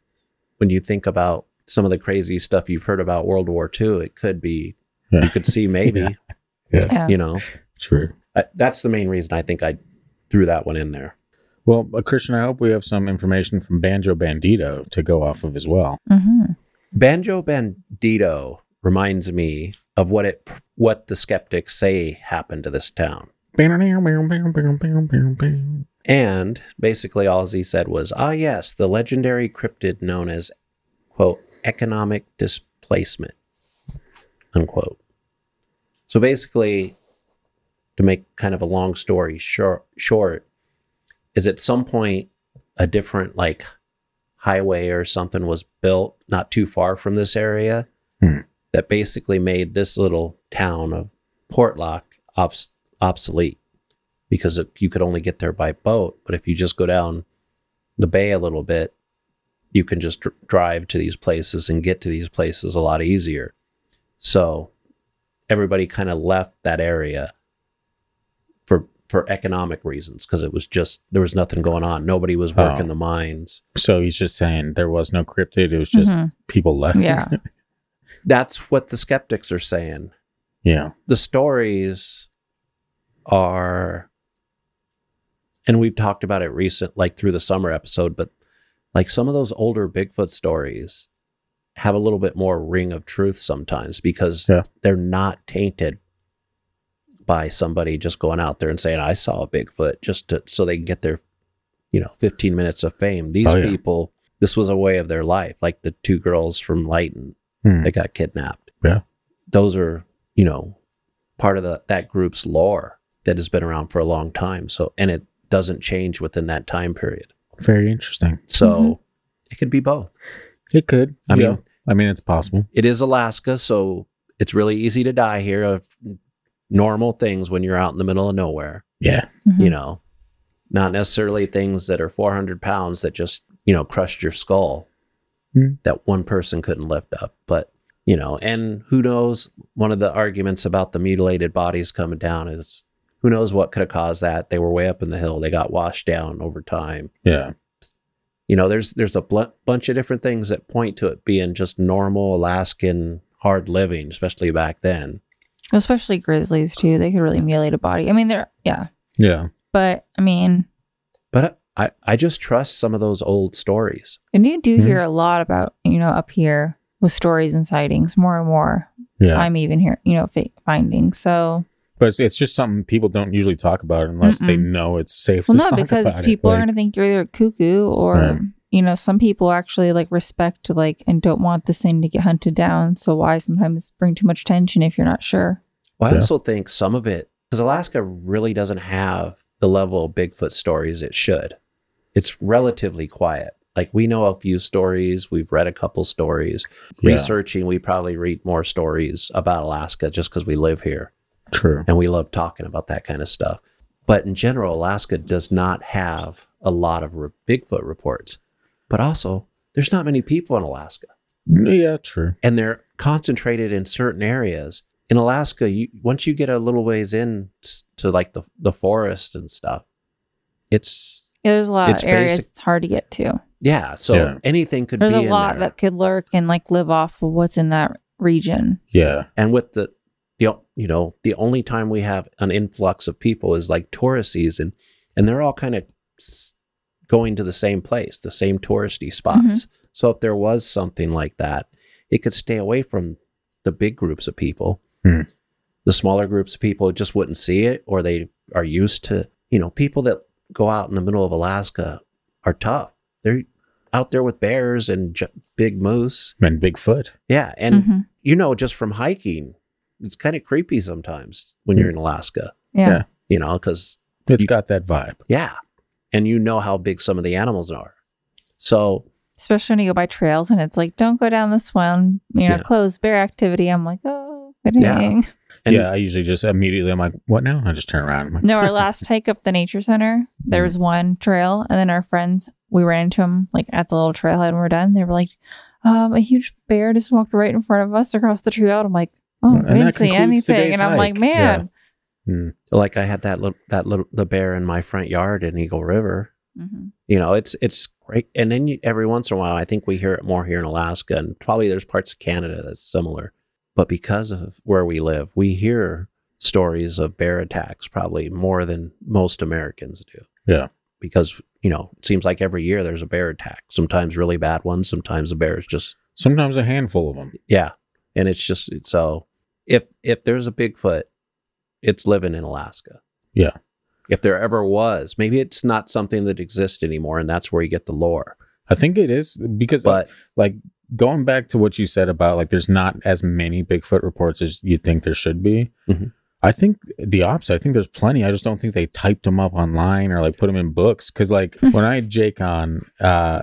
when you think about some of the crazy stuff you've heard about World War II, it could be, yeah, you could see maybe, Yeah. Yeah. you know, true. I, that's the main reason I think I threw that one in there. Well, uh, Christian, I hope we have some information from Banjo Bandito to go off of as well. hmm Banjo Bandito reminds me of what it what the skeptics say happened to this town. And basically, all he said was, ah, yes, the legendary cryptid known as, quote, economic displacement, unquote. So basically, to make kind of a long story short, short is at some point a different, like, highway or something was built not too far from this area Hmm. That basically made this little town of Portlock obs- obsolete because it, you could only get there by boat. But if you just go down the bay a little bit, you can just dr- drive to these places and get to these places a lot easier. So everybody kind of left that area for for economic reasons because it was just there was nothing going on. Nobody was working Oh. the mines. So he's just saying there was no cryptid. It was just Mhm. people left. Yeah. That's what the skeptics are saying. yeah. the stories are and we've talked about it recent like through the summer episode but like some of those older bigfoot stories have a little bit more ring of truth sometimes because Yeah. they're not tainted by somebody just going out there and saying i saw a bigfoot just to so they can get their you know 15 minutes of fame these Oh, yeah. people this was a way of their life like the two girls from Lighton Hmm. that got kidnapped Yeah. those are you know part of the, that group's lore that has been around for a long time. So, and it doesn't change within that time period. Very interesting. So Mhm. it could be both. It could. I yeah. mean- I mean, it's possible. It is Alaska, so it's really easy to die here of normal things when you're out in the middle of nowhere. Yeah. Mhm. You know, not necessarily things that are 400 pounds that just, you know, crushed your skull Hmm. that one person couldn't lift up. But, you know, and who knows? One of the arguments about the mutilated bodies coming down is who knows what could have caused that? They were way up in the hill, they got washed down over time. Yeah. You know, there's there's a bl- bunch of different things that point to it being just normal Alaskan hard living, especially back then. Especially grizzlies too. They could really mutilate a body. I mean, they're yeah, Yeah. but I mean, But I, I just trust some of those old stories. and you do Mhm. hear a lot about you know up here with stories and sightings more and more. Yeah. I'm even here, you know, fa- findings. So but it's, it's just something people don't usually talk about unless they Mm-mm. know it's safe well, to no, talk because about it. people are Like, gonna think you're either cuckoo or Right. you know, some people actually like respect like and don't want this thing to get hunted down. So why sometimes bring too much tension if you're not sure? Well, I Yeah. also think some of it, because Alaska really doesn't have the level of Bigfoot stories it should. It's relatively quiet. Like we know a few stories, we've read a couple stories. Yeah. Researching, we probably read more stories about Alaska just because we live here True. and we love talking about that kind of stuff. But in general, Alaska does not have a lot of re- Bigfoot reports. But also, there's not many people in Alaska Yeah, true. and they're concentrated in certain areas. In Alaska, you once you get a little ways in to like the the forest and stuff, it's Yeah, there's a lot It's of areas basic- it's hard to get to. yeah. So Yeah. anything could There's be a in lot there. that could lurk and like live off of what's in that region. Yeah. and with the the you know the only time we have an influx of people is like tourist season, and they're all kind of going to the same place, the same touristy spots. So if there was something like that, it could stay away from the big groups of people. Hmm. The smaller groups of people just wouldn't see it, or they are used to you know people that go out in the middle of Alaska are tough. They're out there with bears and j- big moose. And Bigfoot. Yeah, and Mhm. you know, just from hiking, it's kind of creepy sometimes when you're in Alaska, Yeah. Yeah. you know, because, It's You- got that vibe. yeah. And you know how big some of the animals are. So, Especially when you go by trails and it's like, don't go down this one, you know, Yeah. closed bear activity. I'm like, oh, good Yeah. dang. and yeah, I usually just immediately I'm like, what now? I just turn around. Like, No, our last hike up the nature center, there was one trail, and then our friends, we ran into them like at the little trailhead when we are done. They were like, um, a huge bear just walked right in front of us across the trail. I'm like, oh, And I didn't see anything. And I'm like, hike. man. mm, like I had that little, that little, the bear in my front yard in Eagle River. Mhm. You know, it's, it's great. And then you, every once in a while, I think we hear it more here in Alaska and probably there's parts of Canada that's similar. But because of where we live, we hear stories of bear attacks probably more than most Americans do. Yeah. Because, you know, it seems like every year there's a bear attack. Sometimes really bad ones, sometimes the bear is just sometimes a handful of them. yeah. And it's just so if if there's a Bigfoot, it's living in Alaska. Yeah. If there ever was, maybe it's not something that exists anymore and that's where you get the lore. I think it is because uh, But like going back to what you said about like there's not as many Bigfoot reports as you'd think there should be. Mhm. I think the opposite. I think there's plenty. I just don't think they typed them up online or like put them in books. Cause like when I had Jake on, uh,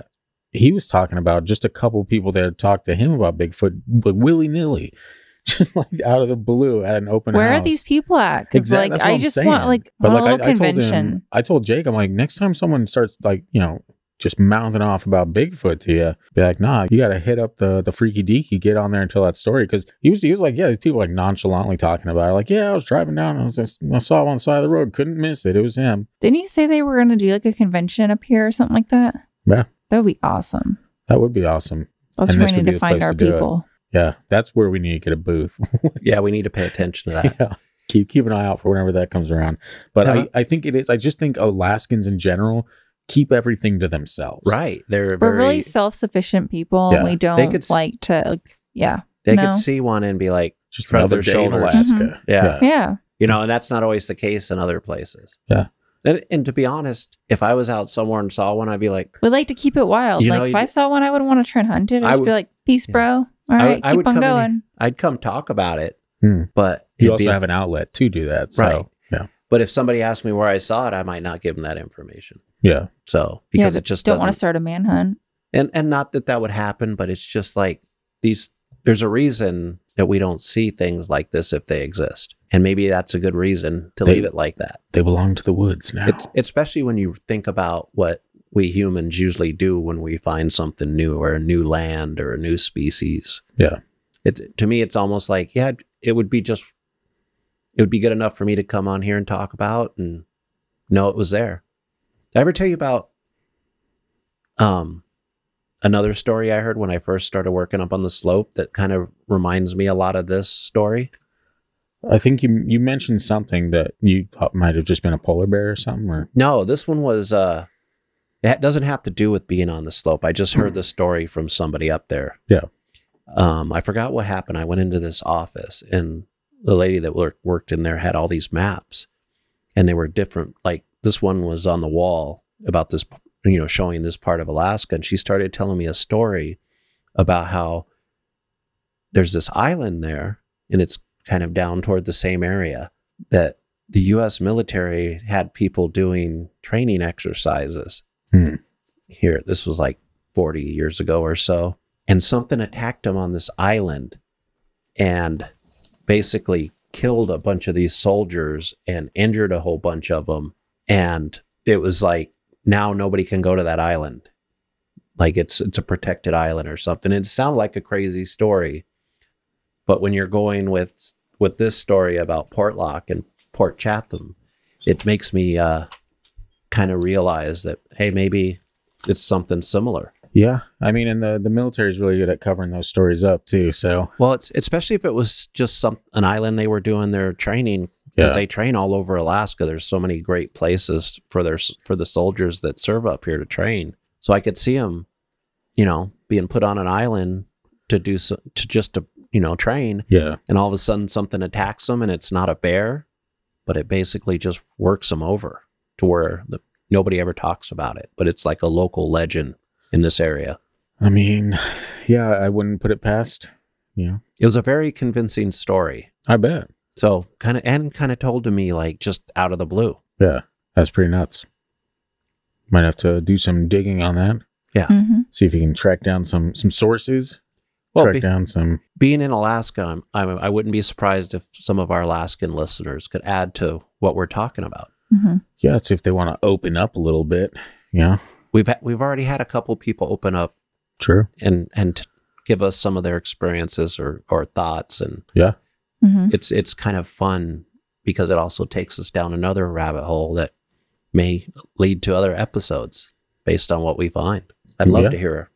he was talking about just a couple people that had talked to him about Bigfoot, like willy nilly, just like out of the blue at an open Where house. are these people at? Because Exactly. like That's what I I'm just saying. want like but a like little I, I told convention. him, I told Jake, I'm like, next time someone starts like you know just mouthing off about Bigfoot to you, be like, nah, you got to hit up the the freaky deaky, get on there and tell that story because he was he was like, yeah, people like nonchalantly talking about it, like, yeah, I was driving down, I was just, I saw him on the side of the road, couldn't miss it, it was him. Didn't you say they were going to do like a convention up here or something like that? Yeah. That would be awesome. That would be awesome. That's And where we need to find our to people. Yeah, that's where we need to get a booth. yeah, we need to pay attention to that. yeah. Keep keep an eye out for whenever that comes around. But Yeah. I, I think it is. I just think Alaskans in general keep everything to themselves. right. They're We're very really self-sufficient people. Yeah. and we don't They could like to like yeah. they no. could see one and be like, Just Shrug another their day in shoulders. Alaska. Yeah. Yeah. you know, and that's not always the case in other places. Yeah. And, and to be honest, if I was out somewhere and saw one, I'd be like, We like to keep it wild. You like know, if I saw one, I wouldn't want to try and hunt it. I I'd just would- be like, peace, yeah. bro. All I right, would- I keep would on come in going. I'd come talk about it, Hmm. But You also be- have an outlet to do that. So, Right. Yeah. But if somebody asked me where I saw it, I might not give them that information. Yeah. So because but it just don't want to start a manhunt. and and not that that would happen, but it's just like these. There's a reason that we don't see things like this if they exist, and maybe that's a good reason to They- leave it like that. They belong to the woods now. It's especially when you think about what we humans usually do when we find something new or a new land or a new species. Yeah. It's to me, it's almost like yeah, it would be just it would be good enough for me to come on here and talk about and know it was there. Did I ever tell you about um another story I heard when I first started working up on the slope that kind of reminds me a lot of this story? I think you you mentioned something that you thought might have just been a polar bear or something. Or No, this one was uh it doesn't have to do with being on the slope. I just heard the story from somebody up there. Yeah. Um I forgot what happened. I went into this office and the lady that worked worked in there had all these maps and they were different like this one was on the wall about this you know showing this part of Alaska and she started telling me a story about how there's this island there and it's kind of down toward the same area that the US military had people doing training exercises Hmm. here. This was like 40 years ago or so. And something attacked them on this island and basically killed a bunch of these soldiers and injured a whole bunch of them. And it was like, now nobody can go to that island. Like it's it's a protected island or something. It sounded like a crazy story. But when you're going with with this story about Portlock and Port Chatham, it makes me uh, kind of realize that hey, maybe it's something similar. Yeah, I mean, and the the military is really good at covering those stories up too. So Well, it's especially if it was just some an island they were doing their training because Yeah. they train all over Alaska. There's so many great places for their for the soldiers that serve up here to train. So I could see them, you know, being put on an island to do so, to just to you know train, yeah, and all of a sudden something attacks them, and it's not a bear, but it basically just works them over to where the, nobody ever talks about it. But it's like a local legend in this area. I mean, yeah, I wouldn't put it past. You know, It was a very convincing story. I bet. So kind of and kind of told to me like just out of the blue. Yeah, that's pretty nuts. Might have to do some digging on that. hmm See if you can track down some some sources. Well, track be- down some. being in Alaska, I'm, I'm, I wouldn't be surprised if some of our Alaskan listeners could add to what we're talking about. hmm Yeah, see if they want to open up a little bit. Yeah, We've ha- we've already had a couple people open up true. and and give us some of their experiences or or thoughts, and Yeah, hmm it's it's kind of fun because it also takes us down another rabbit hole that may lead to other episodes based on what we find. I'd love Yeah. to hear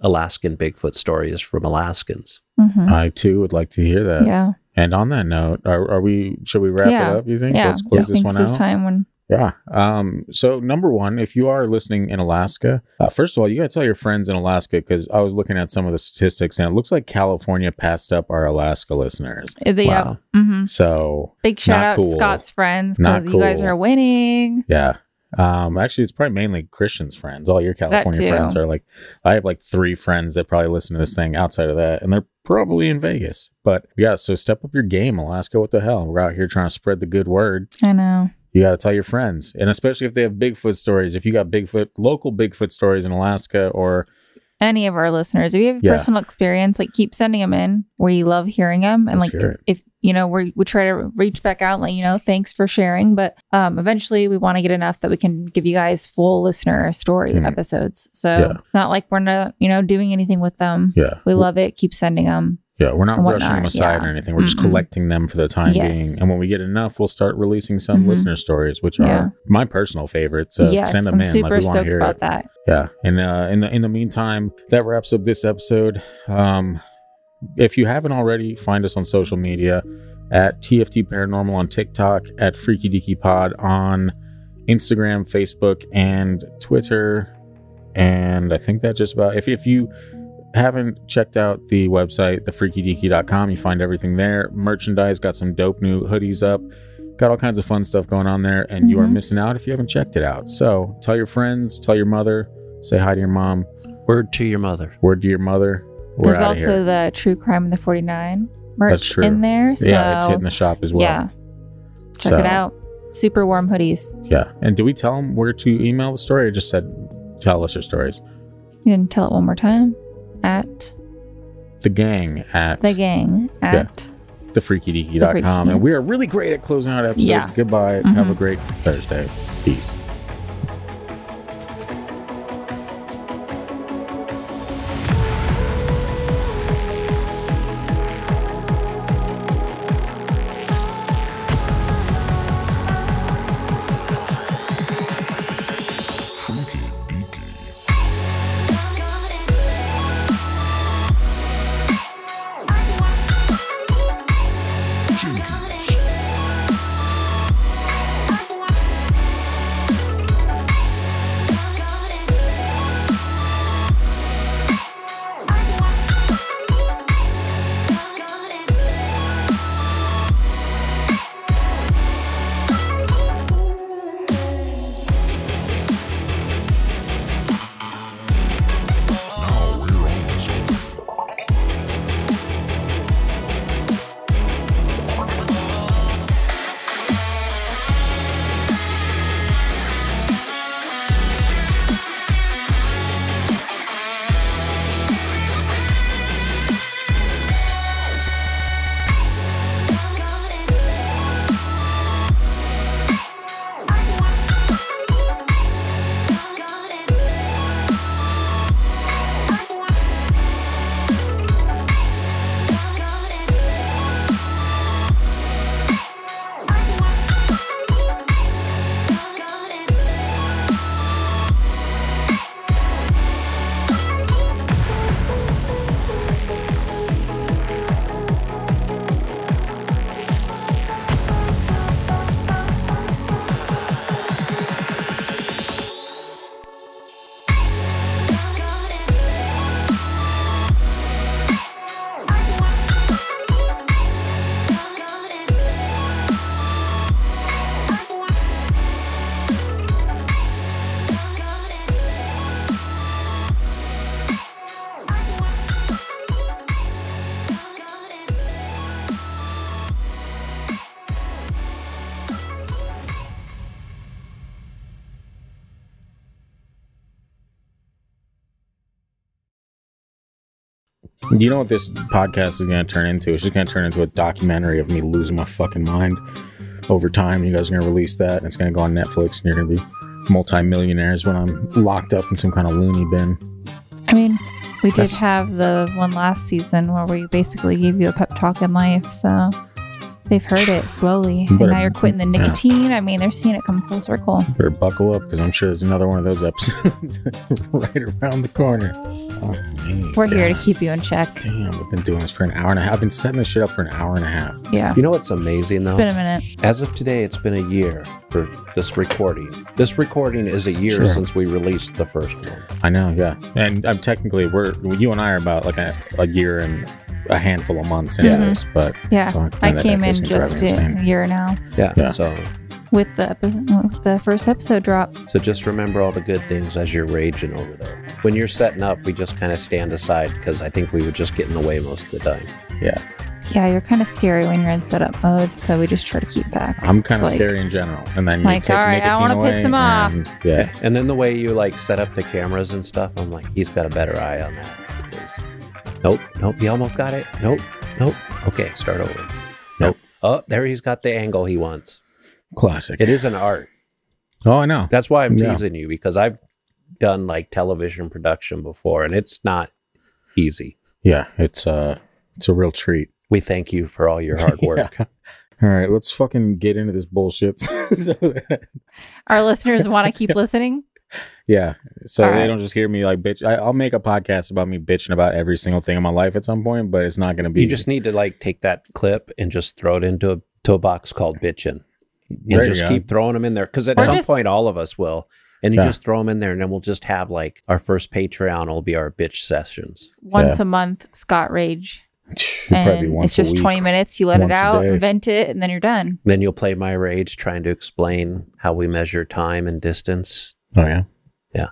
Alaskan Bigfoot stories from Alaskans. hmm I too would like to hear that. yeah. And on that note, are, are we? Should we wrap Yeah. it up? You think? Yeah. Let's close I this think one this out. time when Yeah. Um. So number one, if you are listening in Alaska, uh, first of all, you got to tell your friends in Alaska because I was looking at some of the statistics and it looks like California passed up our Alaska listeners. the Wow. yeah. hmm So Big shout out cool. Scott's friends because you guys are winning. yeah. Um. Actually, it's probably mainly Christian's friends. All your California friends are like, I have like three friends that probably listen to this thing outside of that, and they're probably in Vegas. But yeah, so step up your game, Alaska. What the hell? We're out here trying to spread the good word. I know. You got to tell your friends, and especially if they have Bigfoot stories. If you got Bigfoot, local Bigfoot stories in Alaska, or Any of our listeners, if you have Yeah. personal experience, like keep sending them in. We love hearing them, and Let's like if you know, we we try to reach back out, and let you know, thanks for sharing. But um, eventually, we want to get enough that we can give you guys full listener story Mhm. episodes. So Yeah. it's not like we're not, you know, doing anything with them. yeah, We love it. Keep sending them. Yeah, we're not rushing them aside yeah. or anything. We're just Mm-mm. collecting them for the time Yes. being, and when we get enough, we'll start releasing some Mhm. listener stories, which Yeah. are my personal favorites. So yes, send them I'm in. super like we want to hear about it. that. Yeah. And uh, in the in the meantime, that wraps up this episode. Um, if you haven't already, find us on social media at TFD Paranormal on TikTok, at Freaky Deaky Pod on Instagram, Facebook, and Twitter. And I think that just about if if you haven't checked out the website, thefreakydeaky.com, you find everything there. Merchandise, got some dope new hoodies up. Got all kinds of fun stuff going on there, and you are Mhm. missing out if you haven't checked it out. So tell your friends, tell your mother, say hi to your mom, Word to your mother. word to your mother. We're There's out of also here. the True Crime in the 49. merch That's true. in there. So yeah, it's hitting the shop as well. yeah, check So, it out. Super warm hoodies. Yeah. And do we tell them where to email the story or just said tell us your stories? You didn't tell it one more time. At The gang at the gang at thefreakydeaky.com. The And we are really great at closing out episodes. Yeah. Goodbye. Have a Mhm. great Thursday. Peace. You know what this podcast is going to turn into? It's just going to turn into a documentary of me losing my fucking mind over time. You guys are going to release that, and it's going to go on Netflix, and you're going to be multimillionaires when I'm locked up in some kind of loony bin. I mean, we did That's- have the one last season where we basically gave you a pep talk in life. So they've heard it slowly. You And now you're quitting the yeah. nicotine. I mean, they're seeing it come full circle. Better buckle up because I'm sure there's another one of those episodes right around the corner. Oh. We're here to keep you in check. Damn, we've been doing this for an hour and a half. I've been setting this shit up for an hour and a half. Yeah. You know what's amazing though? It's been a minute. As of today, it's been a year for this recording. This recording is a year Sure. since we released the first one. I know, yeah. And I'm technically we're you and I are about like a, a year and a handful of months into Yeah. this, mm-hmm. but Yeah. fuck, I man, that came in echo's gonna drive just a year now Yeah. Yeah. So with the episode, with the first episode drop. so just remember all the good things as you're raging over there. When you're setting up, we just kind of stand aside because I think we would just get in the way most of the time. Yeah, Yeah, you're kind of scary when you're in setup mode, so we just try to keep back. I'm kind of like- scary in general, and then you Like, take all right, I wanna piss him off. and- Yeah, And then the way you like set up the cameras and stuff, I'm like, he's got a better eye on that. 'Cause- Nope, nope, he almost got it. Nope, nope. Okay, start over. Nope. Oh, there he's got the angle he wants. classic. It is an art. Oh, I know. That's why I'm Yeah. teasing you because I've done like television production before and it's not easy. Yeah, it's uh, it's a real treat. We thank you for all your hard work. Yeah. All right, let's fucking get into this bullshit. so Our listeners want to keep listening. Yeah, so All they right. don't just hear me like bitch. I, I'll make a podcast about me bitching about every single thing in my life at some point, but it's not going to be. You just need to like take that clip and just throw it into a to a box called bitching And There just keep throwing them in there because at Or some just- point all of us will. And you Yeah. just throw them in there, and then we'll just have like our first Patreon will be our bitch sessions. Once Yeah. a month, Scott Rage. And it's just 20 minutes. You let it once a out, vent it, and then you're done. Then you'll play my rage trying to explain how we measure time and distance. Oh yeah.